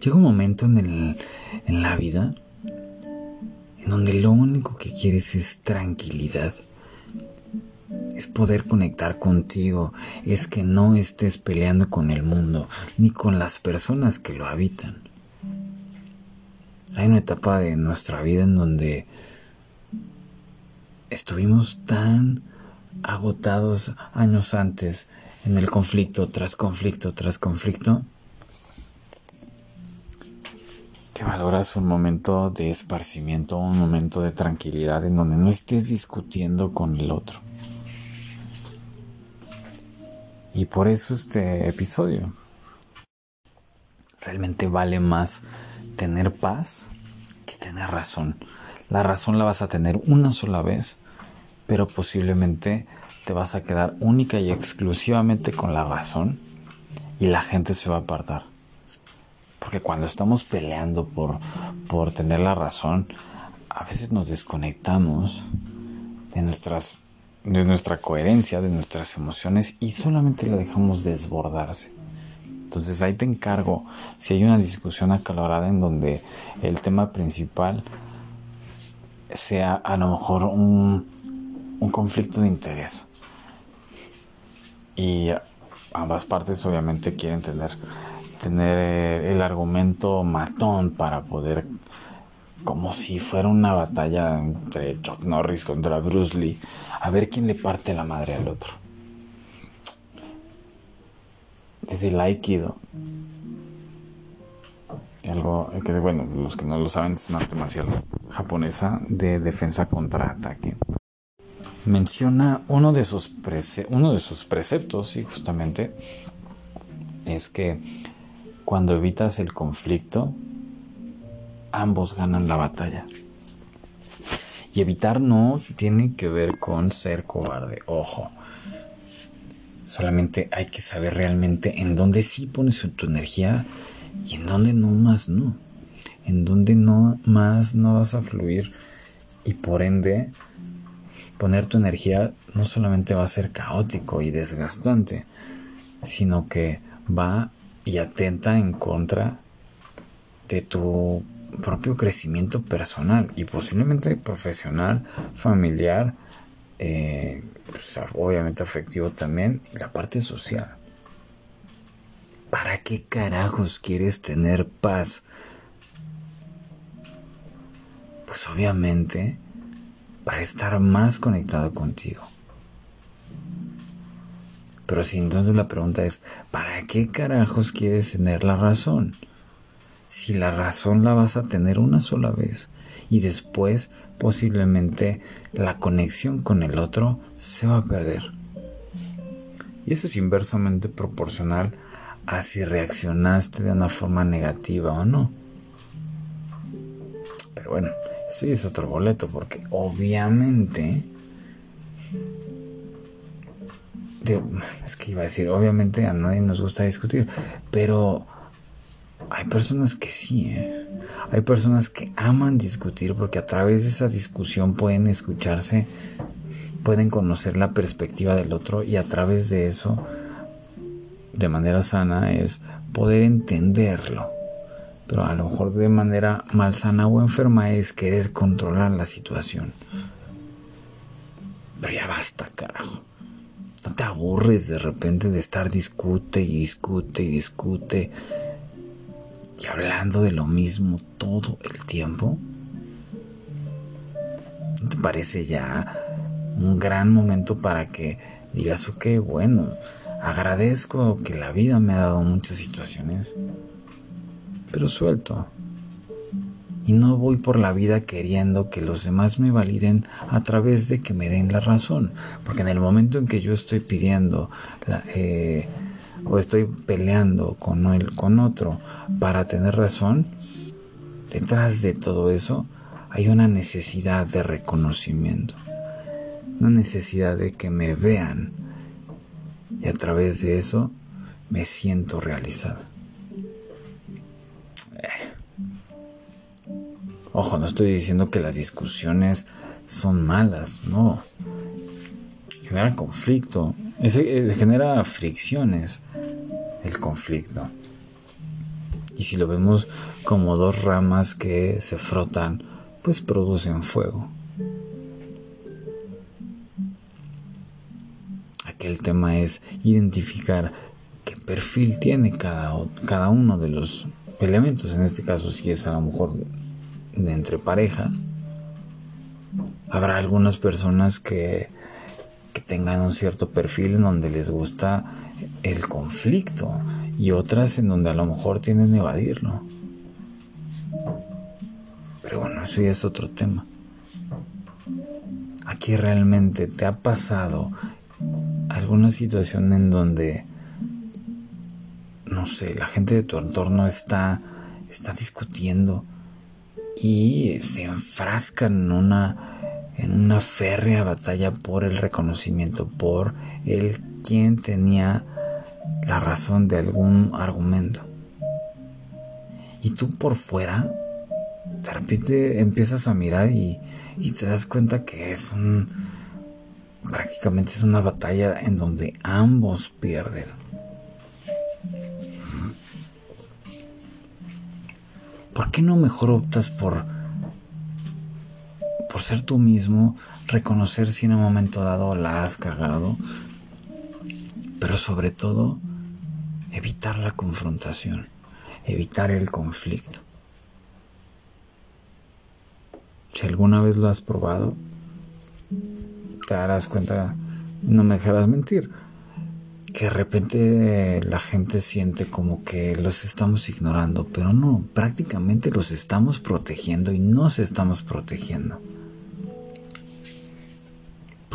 llega un momento en, el, en la vida en donde lo único que quieres es tranquilidad. Es poder conectar contigo, es que no estés peleando con el mundo, ni con las personas que lo habitan. Hay una etapa de nuestra vida en donde estuvimos tan agotados años antes en el conflicto tras conflicto tras conflicto que valoras un momento de esparcimiento, un momento de tranquilidad en donde no estés discutiendo con el otro. Y por eso este episodio realmente vale más tener paz que tener razón. La razón la vas a tener una sola vez, pero posiblemente te vas a quedar única y exclusivamente con la razón y la gente se va a apartar. Porque cuando estamos peleando por, por tener la razón, a veces nos desconectamos de nuestras de nuestra coherencia, de nuestras emociones y solamente la dejamos desbordarse. Entonces ahí te encargo, si hay una discusión acalorada en donde el tema principal sea a lo mejor un, un conflicto de interés. Y ambas partes obviamente quieren tener tener eh, el argumento matón para poder, como si fuera una batalla entre Chuck Norris contra Bruce Lee, a ver quién le parte la madre al otro. Desde el. Algo que, bueno, los que no lo saben, es una arte marcial japonesa de defensa contra ataque. Menciona uno de sus, uno de sus preceptos, y justamente es que cuando evitas el conflicto, ambos ganan la batalla. Y evitar no tiene que ver con ser cobarde, ojo. Solamente hay que saber realmente en dónde sí pones tu energía y en dónde no más no. En dónde no más no vas a fluir y por ende poner tu energía no solamente va a ser caótico y desgastante, sino que va y atenta en contra de tu propio crecimiento personal y posiblemente profesional, familiar, eh, pues, obviamente afectivo también y la parte social. ¿Para qué carajos quieres tener paz? Pues obviamente para estar más conectado contigo. Pero si entonces la pregunta es, ¿para qué carajos quieres tener la razón? Si la razón la vas a tener una sola vez y después posiblemente la conexión con el otro se va a perder. Y eso es inversamente proporcional a si reaccionaste de una forma negativa o no. Pero bueno, eso es otro boleto porque obviamente es que iba a decir, obviamente a nadie nos gusta discutir, pero hay personas que sí, ¿eh? hay personas que aman discutir porque a través de esa discusión pueden escucharse, pueden conocer la perspectiva del otro y a través de eso, de manera sana, es poder entenderlo. Pero a lo mejor de manera malsana o enferma es querer controlar la situación. Pero ya basta, carajo. ¿No te aburres de repente de estar discute y discute y discute y hablando de lo mismo todo el tiempo? ¿No te parece ya un gran momento para que digas, ok, bueno, agradezco que la vida me ha dado muchas situaciones, pero suelto? Y no voy por la vida queriendo que los demás me validen a través de que me den la razón, porque en el momento en que yo estoy pidiendo eh, o estoy peleando con, el, con otro para tener razón, detrás de todo eso hay una necesidad de reconocimiento, una necesidad de que me vean y a través de eso me siento realizado. Ojo, no estoy diciendo que las discusiones son malas, no. Genera conflicto, eh, genera fricciones el conflicto. Y si lo vemos como dos ramas que se frotan, pues producen fuego. Aquel tema es identificar qué perfil tiene cada, cada uno de los elementos. En este caso, si es a lo mejor de entre pareja, habrá algunas personas que, que tengan un cierto perfil en donde les gusta el conflicto y otras en donde a lo mejor tienen evadirlo. Pero bueno, eso ya es otro tema. Aquí realmente te ha pasado alguna situación en donde, no sé, la gente de tu entorno está, está discutiendo y se enfrascan en una en una férrea batalla por el reconocimiento, por el quien tenía la razón de algún argumento. Y tú por fuera, de repente empiezas a mirar y, y te das cuenta que es un... prácticamente es una batalla en donde ambos pierden. ¿Por qué no mejor optas por por ser tú mismo, reconocer si en un momento dado la has cagado, pero sobre todo evitar la confrontación, evitar el conflicto. Si alguna vez lo has probado, te darás cuenta, no me dejarás mentir, que de repente la gente siente como que los estamos ignorando, pero no, prácticamente los estamos protegiendo y nos estamos protegiendo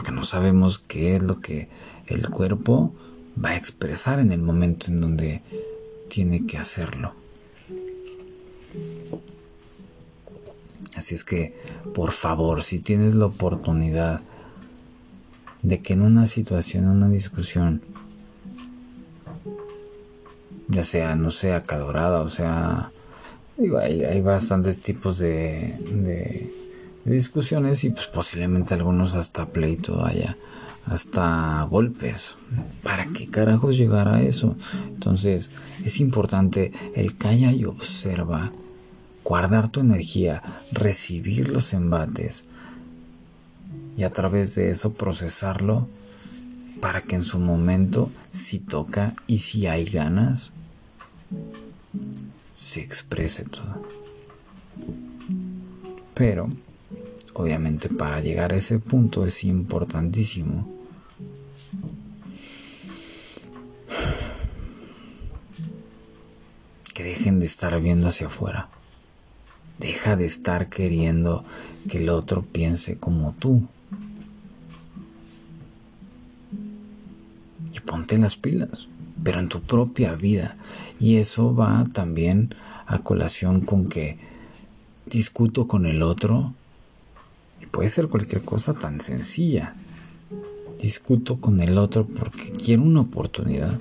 porque no sabemos qué es lo que el cuerpo va a expresar en el momento en donde tiene que hacerlo. Así es que, por favor, si tienes la oportunidad de que en una situación, en una discusión, ya sea, no sea acalorada, o sea, hay, bastantes tipos de, de discusiones y pues posiblemente algunos hasta pleito haya, hasta golpes. ¿Para qué carajos llegar a eso? Entonces es importante el calla y observa, guardar tu energía, recibir los embates y a través de eso procesarlo para que en su momento, si toca y si hay ganas, se exprese todo. Pero Obviamente para llegar a ese punto es importantísimo que dejen de estar viendo hacia afuera. Deja de estar queriendo que el otro piense como tú. Y ponte las pilas, pero en tu propia vida. Y eso va también a colación con que discuto con el otro puede ser cualquier cosa tan sencilla. Discuto con el otro porque quiero una oportunidad.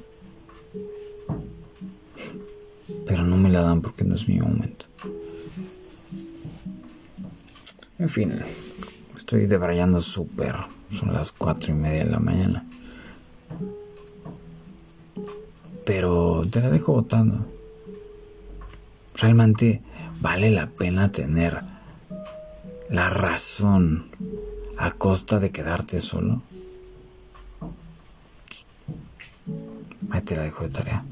Pero no me la dan porque no es mi momento. En fin, estoy debrayando súper. Son las cuatro y media de la mañana. Pero te la dejo votando. Realmente vale la pena tener la razón a costa de quedarte solo? Ahí te la dejo de tarea.